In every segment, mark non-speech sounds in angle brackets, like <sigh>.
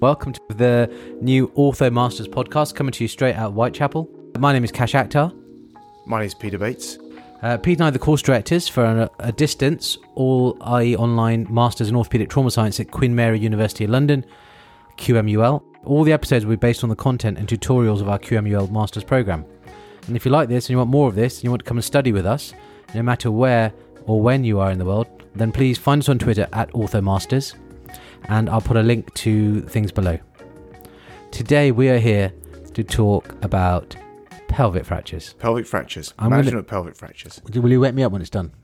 Welcome to the new Ortho Masters podcast coming to you straight out of Whitechapel. My name is Kash Akhtar. My name is Peter Bates. Uh, Pete and I are the course directors for a, a distance, all IE online Masters in Orthopaedic Trauma Science at Queen Mary University of London, QMUL. All the episodes will be based on the content and tutorials of our QMUL Masters program. And if you like this and you want more of this and you want to come and study with us, no matter where or when you are in the world, then please find us on Twitter at OrthoMasters and I'll put a link to things below. Today we are here to talk about pelvic fractures. Pelvic fractures. I'm Management gonna- of pelvic fractures. Will you wake me up when it's done? <laughs>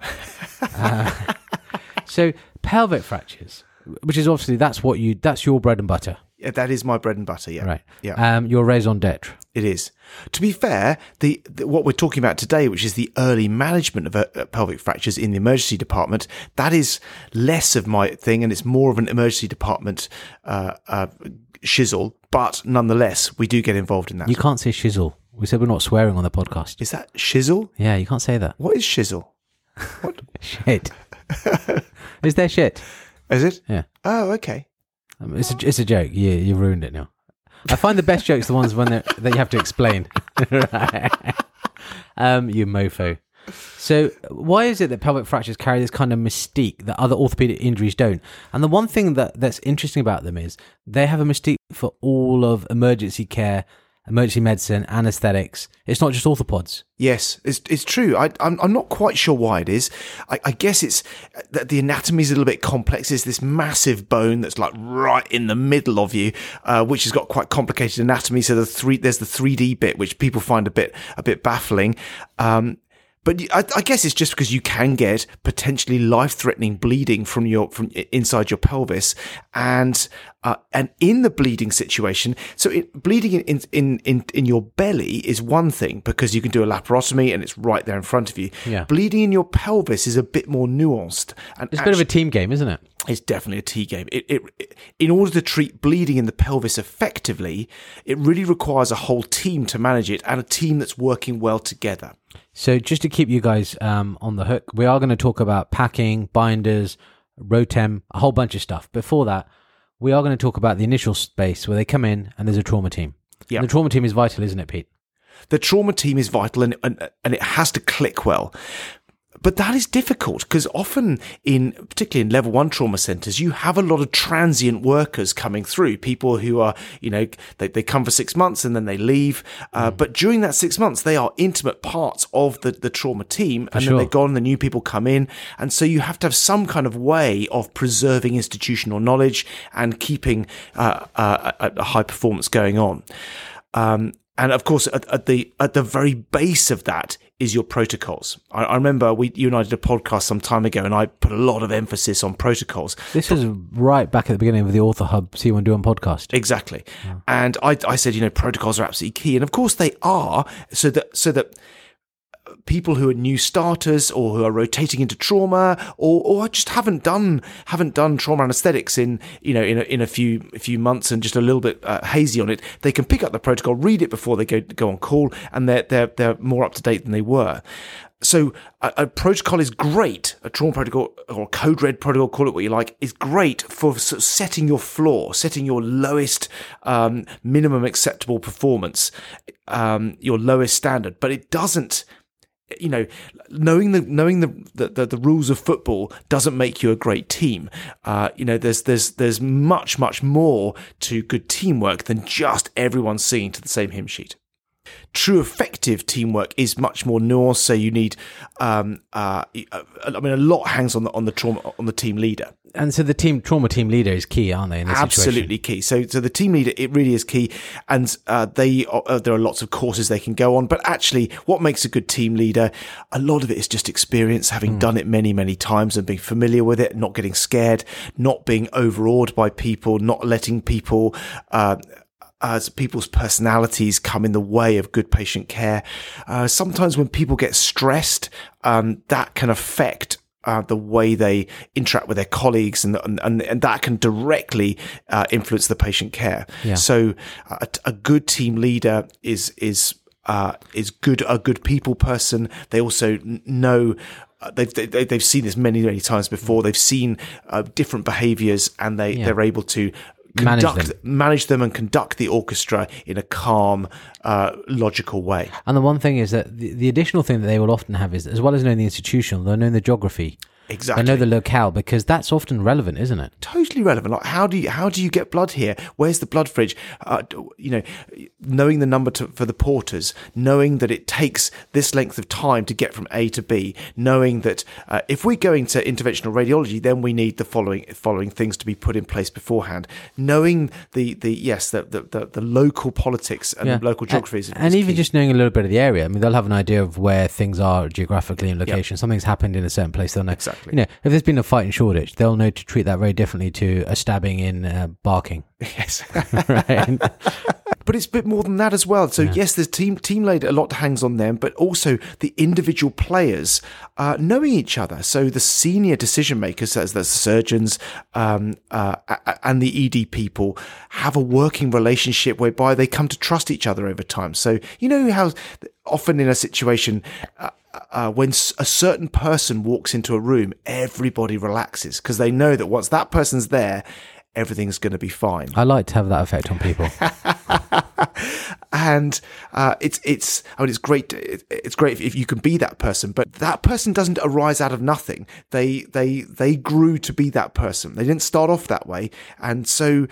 Uh, <laughs> so pelvic fractures, which is obviously that's what you that's your bread and butter, that is my bread and butter. Yeah. right? Yeah. Um, your raison d'être. It is. To be fair, the, the what we're talking about today, which is the early management of uh, uh, pelvic fractures in the emergency department, that is less of my thing, and it's more of an emergency department uh, uh, shizzle. But nonetheless, we do get involved in that. You can't say shizzle. We said we're not swearing on the podcast. is that shizzle? Yeah, you can't say that. What is shizzle? <laughs> Shit. <laughs> is there shit? Is it? Yeah. Oh, okay. Um, it's a it's a joke. You you ruined it now. I find the best jokes the ones when that you have to explain. <laughs> Um, you mofo. So why is it that pelvic fractures carry this kind of mystique that other orthopedic injuries don't? And the one thing that that's interesting about them is they have a mystique for all of emergency care, emergency medicine, anesthetics. It's not just orthopods. Yes, it's it's true. I, I'm I'm not quite sure why it is. I, I guess it's that the anatomy is a little bit complex. It's this massive bone that's like right in the middle of you, uh, which has got quite complicated anatomy. So the three there's the 3D bit, which people find a bit a bit baffling. Um, but I, I guess it's just because you can get potentially life-threatening bleeding from your from inside your pelvis, and uh, and in the bleeding situation, so it, bleeding in, in in in your belly is one thing because you can do a laparotomy and it's right there in front of you. Yeah. bleeding in your pelvis is a bit more nuanced, and It's a bit of a team game, isn't it? it's definitely a T game. It, it, it- in order to treat bleeding in the pelvis effectively, it really requires a whole team to manage it and a team that's working well together. So just to keep you guys um, on the hook, we are going to talk about packing, binders, ROTEM, a whole bunch of stuff. Before that, we are going to talk about the initial space where they come in and there's a trauma team. Yeah. The trauma team is vital, isn't it, Pete? The trauma team is vital and, and, and it has to click well. But that is difficult because often in, particularly in level one trauma centers, you have a lot of transient workers coming through, people who are, you know, they, they come for six months and then they leave. Uh, But during that six months, they are intimate parts of the, the trauma team and sure. then they're gone, the new people come in. And so you have to have some kind of way of preserving institutional knowledge and keeping uh, uh, a, a high performance going on. Um, and of course, at, at the at the very base of that is your protocols. I, I remember we you and I did a podcast some time ago, and I put a lot of emphasis on protocols. This was right back at the beginning of the Ortho Hub See One Do One podcast. Exactly. And I, I said, you know, protocols are absolutely key. And of course they are so that, so that people who are new starters or who are rotating into trauma or, or just haven't done, haven't done trauma anesthetics in, you know, in a, in a few, a few months and just a little bit uh, hazy on it, they can pick up the protocol, read it before they go, go on call and they're, they're, they're more up to date than they were. So a, a protocol is great. A trauma protocol or code red protocol, call it what you like, is great for sort of setting your floor, setting your lowest um, minimum acceptable performance, um, your lowest standard. But it doesn't. You know, knowing the knowing the, the, the, rules of football doesn't make you a great team. Uh, you know, there's there's there's much much more to good teamwork than just everyone singing to the same hymn sheet true effective teamwork is much more nuanced. So you need, um, uh, I mean, a lot hangs on the on the trauma on the team leader. And so the team trauma team leader is key, aren't they? In this Absolutely key. So, so the team leader it really is key, and uh, they uh, there are lots of courses they can go on. But actually, what makes a good team leader? A lot of it is just experience, having done it many many times and being familiar with it, not getting scared, not being overawed by people, not letting people. Uh, as people's personalities come in the way of good patient care. Uh, sometimes when people get stressed, um, that can affect uh, the way they interact with their colleagues, and and, and that can directly uh, influence the patient care. Yeah. So, a, a good team leader is is uh, is good a good people person. They also know. uh, They've, they, they've seen this many, many times before. They've seen uh, different behaviors and they, Yeah. they're able to Manage conduct manage them. and conduct the orchestra in a calm, uh, logical way. And the one thing is that the, the additional thing that they will often have is, as well as knowing the institutional, they'll know the geography. Exactly. They know the locale because that's often relevant, isn't it? totally relevant. Like, how do you how do you get blood here? Where's the blood fridge? Uh, you know, knowing the number to, for the porters, knowing that it takes this length of time to get from A to B, knowing that uh, if we're going to interventional radiology, then we need the following following things to be put in place beforehand. Knowing the the yes the the, the, the local politics and the local geographies, and, and even key. just knowing a little bit of the area. I mean, they'll have an idea of where things are geographically and location. Yep. Something's happened in a certain place. They'll know exactly. You know, if there's been a fight in Shoreditch, they'll know to treat that very differently to a stabbing in uh, Barking. <laughs> Yes. <laughs> right. <laughs> but it's a bit more than that as well. So yeah. yes, the team team lead a lot hangs on them, but also the individual players uh, knowing each other. So the senior decision makers, as the surgeons um, uh, and the ED people, have a working relationship whereby they come to trust each other over time. So you know how often in a situation. Uh, uh, when a certain person walks into a room, everybody relaxes because they know that once that person's there, everything's going to be fine. I like to have that effect on people. <laughs> and uh, it's it's I mean it's great it's great if you can be that person, but that person doesn't arise out of nothing. They they they grew to be that person. They didn't start off that way, and so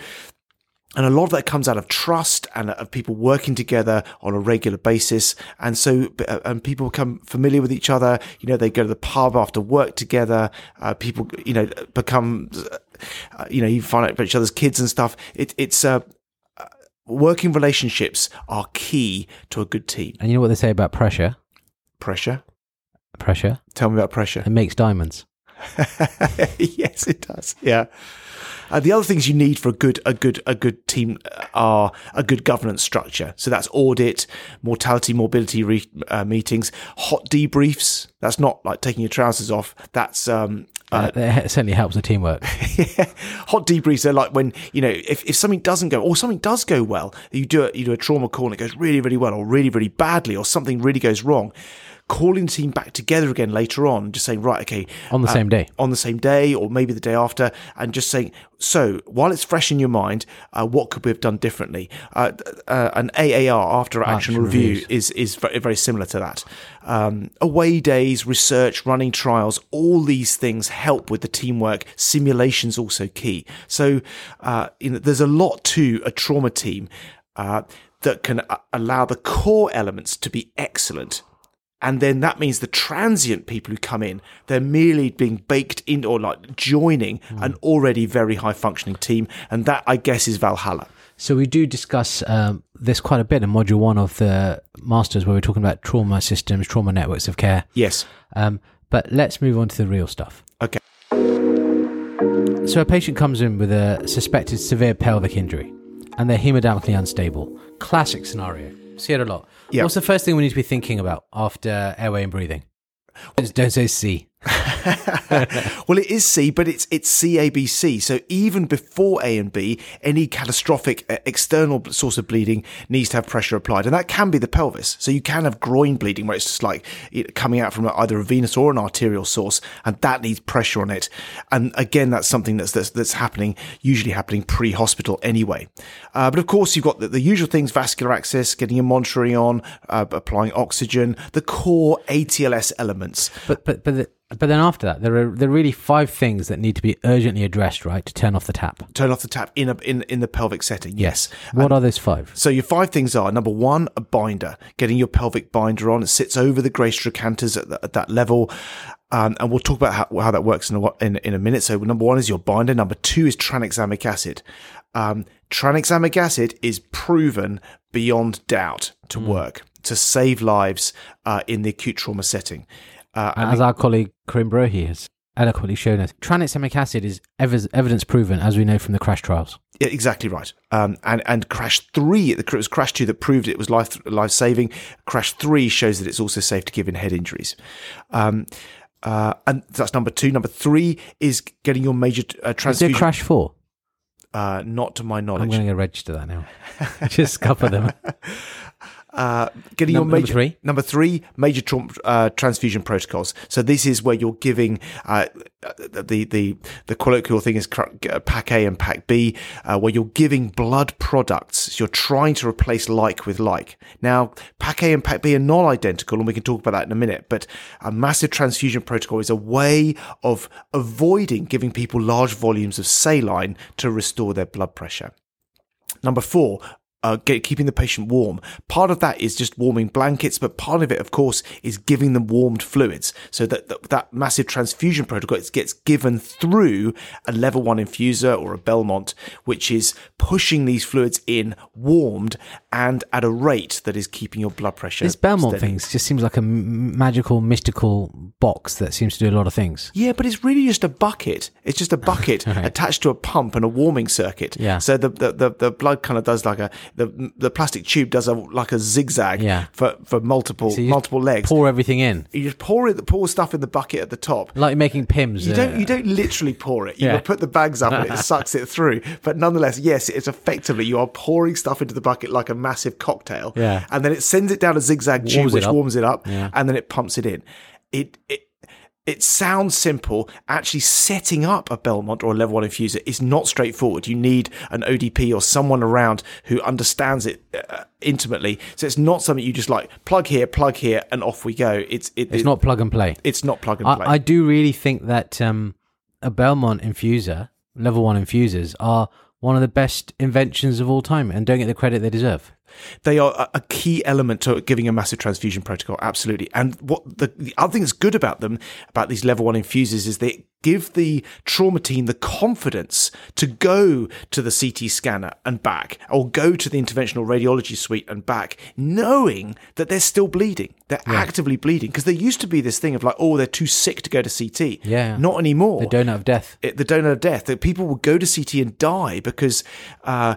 and a lot of that comes out of trust and of people working together on a regular basis. And so, uh, and people become familiar with each other. You know, they go to the pub after work together. Uh, people, you know, become, uh, you know, you find out about each other's kids and stuff. It, it's, uh, uh, working relationships are key to a good team. And you know what they say about pressure? Pressure? Pressure. Tell me about pressure. It makes diamonds. <laughs> yes, it does. Yeah. Uh, the other things you need for a good a good a good team are a good governance structure. So that's audit, mortality, morbidity re- uh, meetings, hot debriefs. That's not like taking your trousers off. That's um, uh, it <laughs> certainly helps the teamwork. <laughs> yeah. Hot debriefs are like when you know if, if something doesn't go or something does go well, you do a, you do a trauma call and it goes really really well or really really badly or something really goes wrong calling the team back together again later on, just saying, right, okay. On the uh, same day. On the same day, or maybe the day after, and just saying, so while it's fresh in your mind, uh, what could we have done differently? Uh, uh an AAR, after action, review, is, is very, very similar to that. Um, away days, research, running trials, all these things help with the teamwork. Simulation's also key. So, uh, you know, there's a lot to a trauma team. Uh, that can allow the core elements to be excellent and then that means the transient people who come in, they're merely being baked in or like joining mm. an already very high functioning team. And that, I guess, is Valhalla. So we do discuss um, this quite a bit in module one of the masters, where we're talking about trauma systems, trauma networks of care. Yes. Um, but let's move on to the real stuff. Okay. So a patient comes in with a suspected severe pelvic injury, and they're hemodynamically unstable. Classic scenario. See it a lot. Yep. What's the first thing we need to be thinking about after airway and breathing? Don't say C. <laughs> well, it is C, but it's it's CABC. So even before A and B, any catastrophic uh, external source of bleeding needs to have pressure applied, and that can be the pelvis. So you can have groin bleeding where it's just like coming out from either a venous or an arterial source, and that needs pressure on it. And again, that's something that's that's, that's happening, usually happening pre-hospital anyway. Uh, but of course, you've got the, the, usual things: vascular access, getting your monitoring on, uh, applying oxygen, the core ATLS elements. But but but. The- but then after that, there are there are really five things that need to be urgently addressed, right? To turn off the tap. Turn off the tap in a in in the pelvic setting. Yes. What and are those five? So your five things are number one, a binder, getting your pelvic binder on. It sits over the greater trochanters at, the, at that level. Um, and we'll talk about how, how that works in a, in, in a minute. So number one is your binder. Number two is tranexamic acid. Um, tranexamic acid is proven beyond doubt to mm. work to save lives uh, in the acute trauma setting. Uh, as our colleague Karim Brohi has eloquently shown us, tranexamic acid is ev- evidence proven, as we know from the crash trials. Yeah, exactly right. Um, and and crash three, it was crash two that proved it was life life saving. Crash three shows that it's also safe to give in head injuries. Um, uh, and that's number two. Number three is getting your major uh, transfusion. Crash four? Uh, not to my knowledge. I'm going to register that now. <laughs> Just cover them. <laughs> uh, getting Number- your number major three? number three major trauma, uh, transfusion protocols. So this is where you're giving uh, the the the colloquial thing is pack A and pack B, uh, where you're giving blood products. So you're trying to replace like with like. Now, pack A and pack B are not identical, and we can talk about that in a minute. But a massive transfusion protocol is a way of avoiding giving people large volumes of saline to restore their blood pressure. Number four, uh, get, keeping the patient warm. Part of that is just warming blankets, but part of it, of course, is giving them warmed fluids. So that that, that massive transfusion protocol gets given through a level one infuser or a Belmont, which is pushing these fluids in warmed and at a rate that is keeping your blood pressure. This Belmont steady. thing just seems like a m- magical, mystical box that seems to do a lot of things. Yeah, but it's really just a bucket. It's just a <laughs> bucket attached to a pump and a warming circuit. Yeah. So the the, the, the blood kind of does like a the the plastic tube does a like a zigzag. Yeah. For for multiple So you multiple legs. Pour everything in, you just pour it pour stuff in the bucket at the top. like making Pimm's. You uh, don't you don't literally pour it. You Yeah. put the bags up and it <laughs> sucks it through. But nonetheless, yes, it's effectively you are pouring stuff into the bucket like a massive cocktail. Yeah. And then it sends it down a zigzag tube Warms it which up. warms it up Yeah. and then it pumps it in. It it it sounds simple. Actually, setting up a Belmont or a level one infuser is not straightforward. You need an ODP or someone around who understands it uh, intimately. So it's not something you just like plug here, plug here, and off we go. It's it, It's it- not plug and play. It's not plug and play. I, I do really think that um, a Belmont infuser, level one infusers, are one of the best inventions of all time and don't get the credit they deserve. They are a- key element to giving a massive transfusion protocol, absolutely. And what the, the other thing that's good about them, about these level one infuses, is they give the trauma team the confidence to go to the CT scanner and back, or go to the interventional radiology suite and back, knowing that they're still bleeding. They're actively bleeding. Because there used to be this thing of like, oh, they're too sick to go to CT. Yeah. Not anymore The donut of death. it, the donut of death that people would go to CT and die because uh,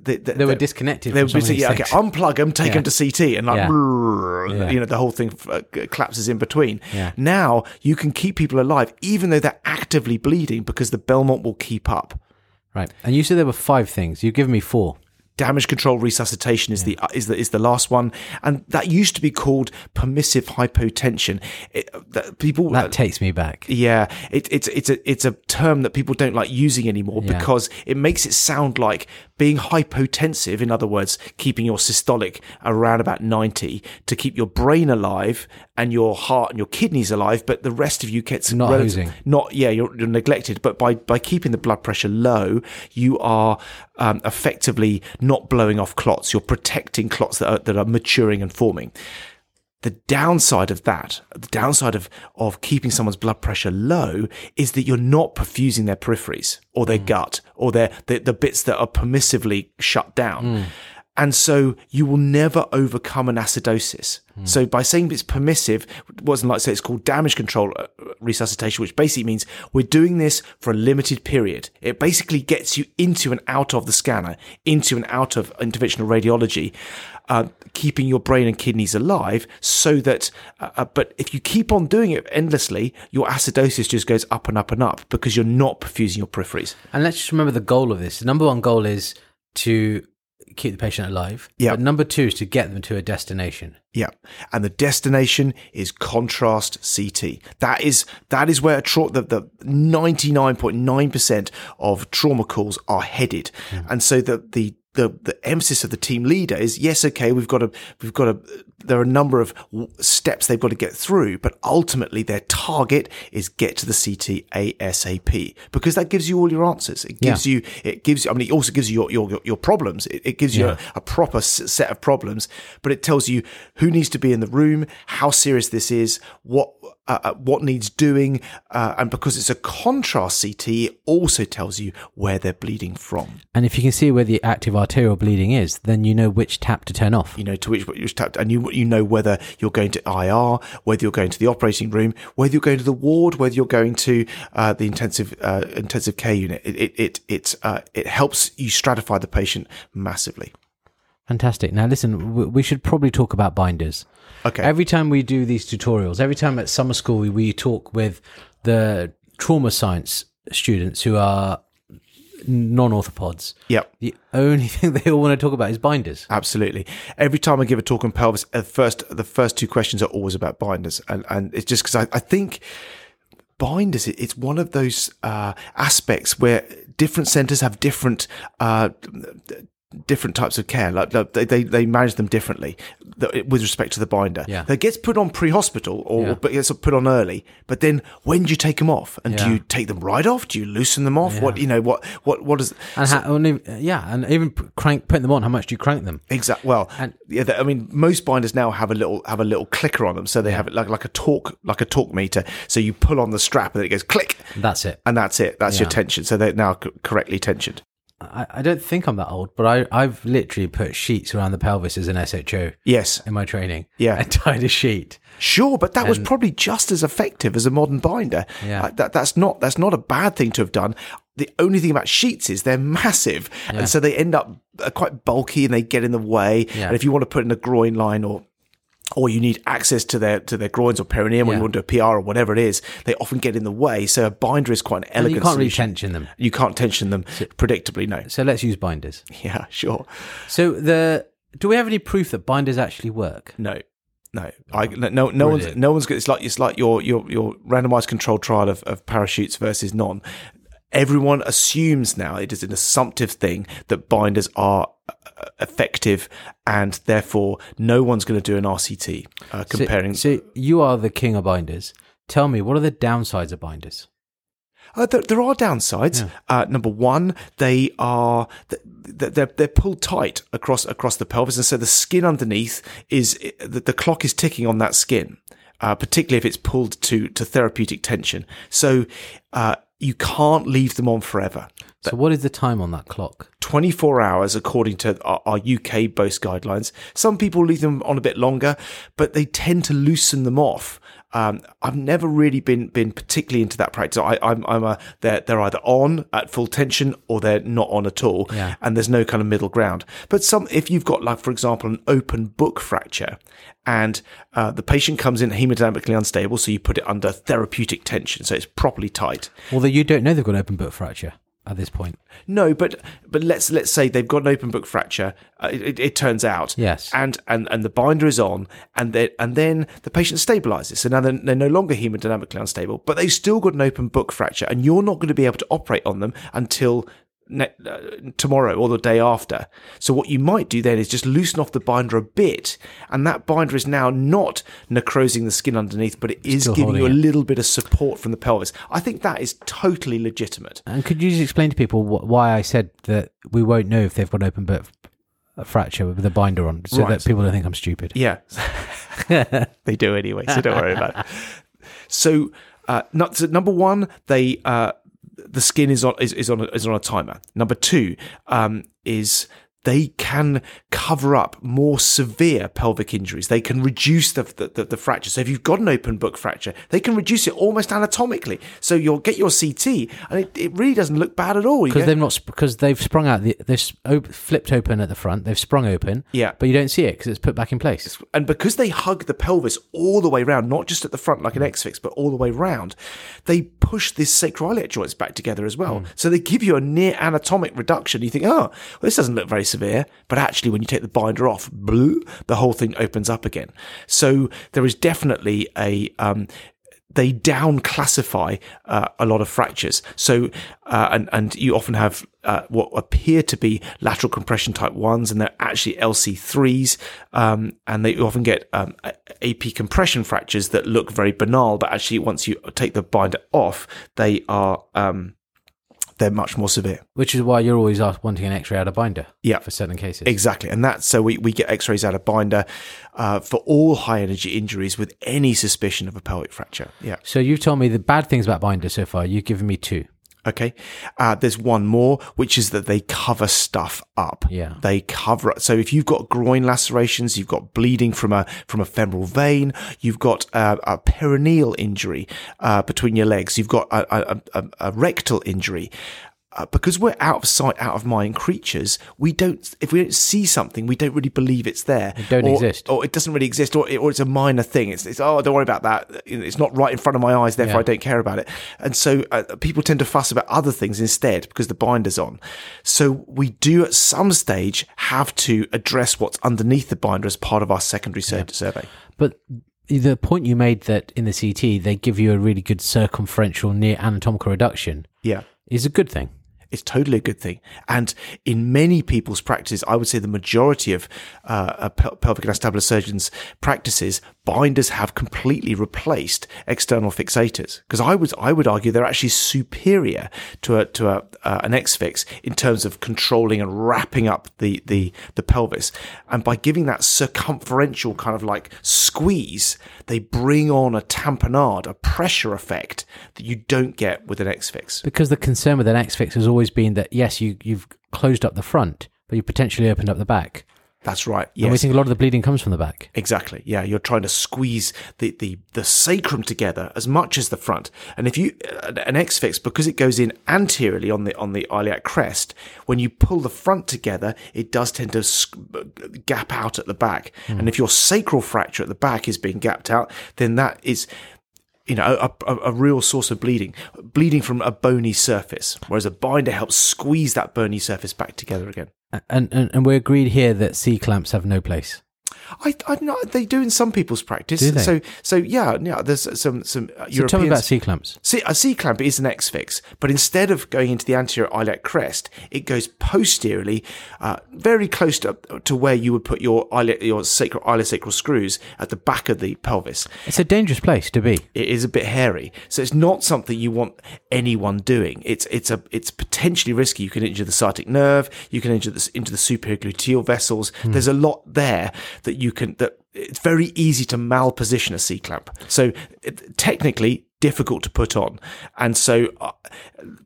they, They were disconnected They from would some be of saying, these yeah, okay, unplug them, take Yeah. them to CT, and like, Yeah. brrr, Yeah. you know, the whole thing uh, collapses in between. Yeah. Now you can keep people alive even though they're actively bleeding because the Belmont will keep up. Right. And you said there were five things. You've given me four. Damage control resuscitation is the uh, is the is the last one, and that used to be called permissive hypotension. It, uh, that people That uh, takes me back. Yeah, it, it's it's a it's a term that people don't like using anymore Yeah. because it makes it sound like being hypotensive. In other words, keeping your systolic around about ninety to keep your brain alive and your heart and your kidneys alive, but the rest of you gets Not relative- hosing. Not yeah, you're, you're neglected. But by by keeping the blood pressure low, you are um, effectively not blowing off clots. You're protecting clots that are, that are maturing and forming the downside of that, the downside of, of keeping someone's blood pressure low is that you're not perfusing their peripheries or their gut or their, the, the bits that are permissively shut down. And so you will never overcome an acidosis. So by saying it's permissive, it wasn't like say it's called damage control uh, resuscitation, which basically means we're doing this for a limited period. It basically gets you into and out of the scanner, into and out of interventional radiology, uh, keeping your brain and kidneys alive so that, uh, uh, but if you keep on doing it endlessly, your acidosis just goes up and up and up because you're not perfusing your peripheries. And let's just remember the goal of this. The number one goal is to keep the patient alive. Yeah. But number two is to get them to a destination. Yeah. And the destination is contrast CT. That is, that is where tra- the, the 99.9% of trauma calls are headed. Hmm. And so the, the, the, the emphasis of the team leader is yes, okay, we've got to, we've got to, there are a number of steps they've got to get through, but ultimately their target is get to the CT ASAP because that gives you all your answers. It gives you, it gives you, I mean, it also gives you your, your, your problems. It, it gives you Yeah. a, a proper set of problems, but it tells you who needs to be in the room, how serious this is, what uh, uh, what needs doing, uh, and because it's a contrast CT, it also tells you where they're bleeding from. And if you can see where the active arterial bleeding is, then you know which tap to turn off. You know to which which tapped, and you you know whether you're going to IR, whether you're going to the operating room, whether you're going to the ward, whether you're going to uh, the intensive uh, intensive care unit. It it it it, uh, it helps you stratify the patient massively. Fantastic. Now, listen, we should probably talk about binders. Okay. Every time we do these tutorials, every time at summer school we, we talk with the trauma science students who are non-orthopods, Yep. the only <laughs> thing they all want to talk about is binders. Absolutely. Every time I give a talk on pelvis, at first the first two questions are always about binders, and and it's just because I, I think binders it's one of those uh, aspects where different centres have different. Uh, different types of care like they, they they manage them differently with respect to the binder Yeah. that gets put on pre-hospital or Yeah. but gets put on early but then when do you take them off and do you take them right off do you loosen them off what you know what what what is And how, and even- yeah, and even crank putting them on. How much do you crank them? Exactly. Well, And- yeah, I mean, most binders now have a little have a little clicker on them, so they have it like like a torque like a torque meter. So you pull on the strap, and then it goes click, That's it. and that's it. That's your tension. So they're now correctly tensioned. I, I don't think I'm that old, but I, I've literally put sheets around the pelvis as an SHO Yes, in my training. Yeah. <laughs> and tied a sheet. sure, but that was probably just as effective as a modern binder. Yeah. Uh, that, that's not that's not a bad thing to have done. The only thing about sheets is they're massive, and so they end up uh, quite bulky and they get in the way. Yeah. And if you want to put in a groin line or or you need access to their to their groins or perineum, or you want to do a PR or whatever it is, they often get in the way. So a binder is quite an And elegant you can't really solution. tension them. You can't tension them predictably. No. So let's use binders. <laughs> Yeah, sure. So the do we have any proof that binders actually work? No. No, oh, I, no, no, no one's, Brilliant. no one's. It's like it's like your your your randomized controlled trial of, of parachutes versus non. Everyone assumes now it is an assumptive thing that binders are uh, effective, and therefore no one's going to do an RCT uh, comparing. So, you are the king of binders. Tell me, what are the downsides of binders? Uh, there, there are downsides. Uh, number one, they are th- th- they're they're pulled tight across across the pelvis, and so the skin underneath is the, the clock is ticking on that skin, uh, particularly if it's pulled to to therapeutic tension. So uh, you can't leave them on forever. So what is the time on that clock? 24 hours according to our, our UK BOAST guidelines. Some people leave them on a bit longer, but they tend to loosen them off. Um, I've never really been been particularly into that practice. I, I'm I'm a they're they're either on at full tension or they're not on at all, Yeah. and there's no kind of middle ground. But some if you've got like for example an open book fracture, and uh, the patient comes in hemodynamically unstable, so you put it under therapeutic tension, so it's properly tight. Although you don't know they've got an open book fracture at this point. No, but but let's let's say they've got an open book fracture. Uh, it, it, it turns out, Yes. and and and the binder is on, and then and then the patient stabilizes. So now they're, they're no longer hemodynamically unstable, but they've still got an open book fracture, and you're not going to be able to operate on them until. Ne- uh, tomorrow or the day after. So what you might do then is just loosen off the binder a bit, and that binder is now not necrosing the skin underneath, but it is Still giving you a holding little bit of support from the pelvis. I think that is totally legitimate. And could you just explain to people wh- why I said that we won't know if they've got an open f- fracture with a binder on, so Right. that people don't think I'm stupid? Yeah. <laughs> they do anyway, so don't worry about it. So, uh, not, so number one, they uh, the skin is on is, is on a, is on a timer. Number two um, is they can cover up more severe pelvic injuries. They can reduce the, the, the, fracture. So if you've got an open book fracture, they can reduce it almost anatomically. So you'll get your CT, and it, it really doesn't look bad at all. Because they've not because they've sprung out the they've op- flipped open at the front. They've sprung open. Yeah. but you don't see it because it's put back in place. and because they hug the pelvis all the way around, not just at the front like an mm. X fix, but all the way round, they push this sacroiliac joints back together as well. Mm. So they give you a near anatomic reduction. You think, oh, well, this doesn't look very severe, but actually, when you take the binder off, blue, the whole thing opens up again. So there is definitely a um, they down classify uh, a lot of fractures. So, uh, and, and you often have uh, what appear to be lateral compression type ones, and they're actually LC3s. Um, and they often get um, AP compression fractures that look very banal, but actually, once you take the binder off, they are. Um, they're much more severe. Which is why you're always asked wanting an X-ray out of binder. Yeah. for certain cases. Exactly. And that's so we, we get x rays out of binder uh, for all high energy injuries with any suspicion of a pelvic fracture. Yeah. so you've told me the bad things about binder so far. You've given me two. Okay. Uh, there's one more, which is that they cover stuff up. Yeah. They cover it. So if you've got groin lacerations, you've got bleeding from a, from a femoral vein, you've got uh, a perineal injury, uh, between your legs, you've got a, a, a, a rectal injury. Uh, because we're out of sight, out of mind creatures, we don't. If we don't see something, we don't really believe it's there. It don't or, exist. or it doesn't really exist, or, or it's a minor thing. It's, it's oh, don't worry about that. It's not right in front of my eyes, therefore Yeah. I don't care about it. And so uh, people tend to fuss about other things instead because the binder's on. So we do at some stage have to address what's underneath the binder as part of our secondary sur- survey. But the point you made that in the CT they give you a really good circumferential near anatomical reduction Yeah. is a good thing. It's totally a good thing. And in many people's practices, I would say the majority of uh, uh, pelvic and acetabular surgeons' practices, binders have completely replaced external fixators. Because I would, I would argue they're actually superior to a, to a, uh, an X-fix in terms of controlling and wrapping up the, the, the pelvis. And by giving that circumferential kind of like squeeze, they bring on a tamponade, a pressure effect that you don't get with an X-fix. Because the concern with an X fix has always been that yes, you you've closed up the front, but you potentially opened up the back. That's right. And we think a lot of the bleeding comes from the back. Exactly. Yeah, you're trying to squeeze the, the, the sacrum together as much as the front. And if you uh, an X fix because it goes in anteriorly on the on the iliac crest, when you pull the front together, it does tend to sk- uh, gap out at the back. Hmm. And if your sacral fracture at the back is being gapped out, then that is you know, a, a, a real source of bleeding, bleeding from a bony surface, whereas a binder helps squeeze that bony surface back together again. And, and and we're agreed here that C clamps have no place. I, I know they do in some people's practice. Do they? So, so yeah, yeah. There's some some uh, So Europeans. tell me about C clamps. See, a C clamp is an X fix, but instead of going into the anterior iliac crest, it goes posteriorly, uh, very close to, to where you would put your iliac, your sacral iliosacral screws at the back of the pelvis. It's a dangerous place to be. It is a bit hairy, so it's not something you want anyone doing. It's it's a it's potentially risky. You can injure the sciatic nerve. You can injure the, into the superior gluteal vessels. There's a lot there that you can that it's very easy to malposition a C clamp. So it, technically difficult to put on, and so uh,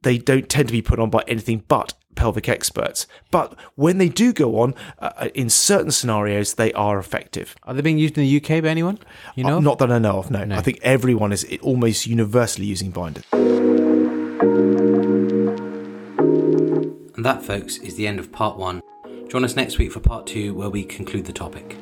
they don't tend to be put on by anything but pelvic experts. But when they do go on, uh, in certain scenarios, they are effective. Are they being used in the UK by anyone? You know? Uh, Not that I know of, no. I think everyone is almost universally using binders. And that, folks, is the end of part one. Join us next week for part two, where we conclude the topic.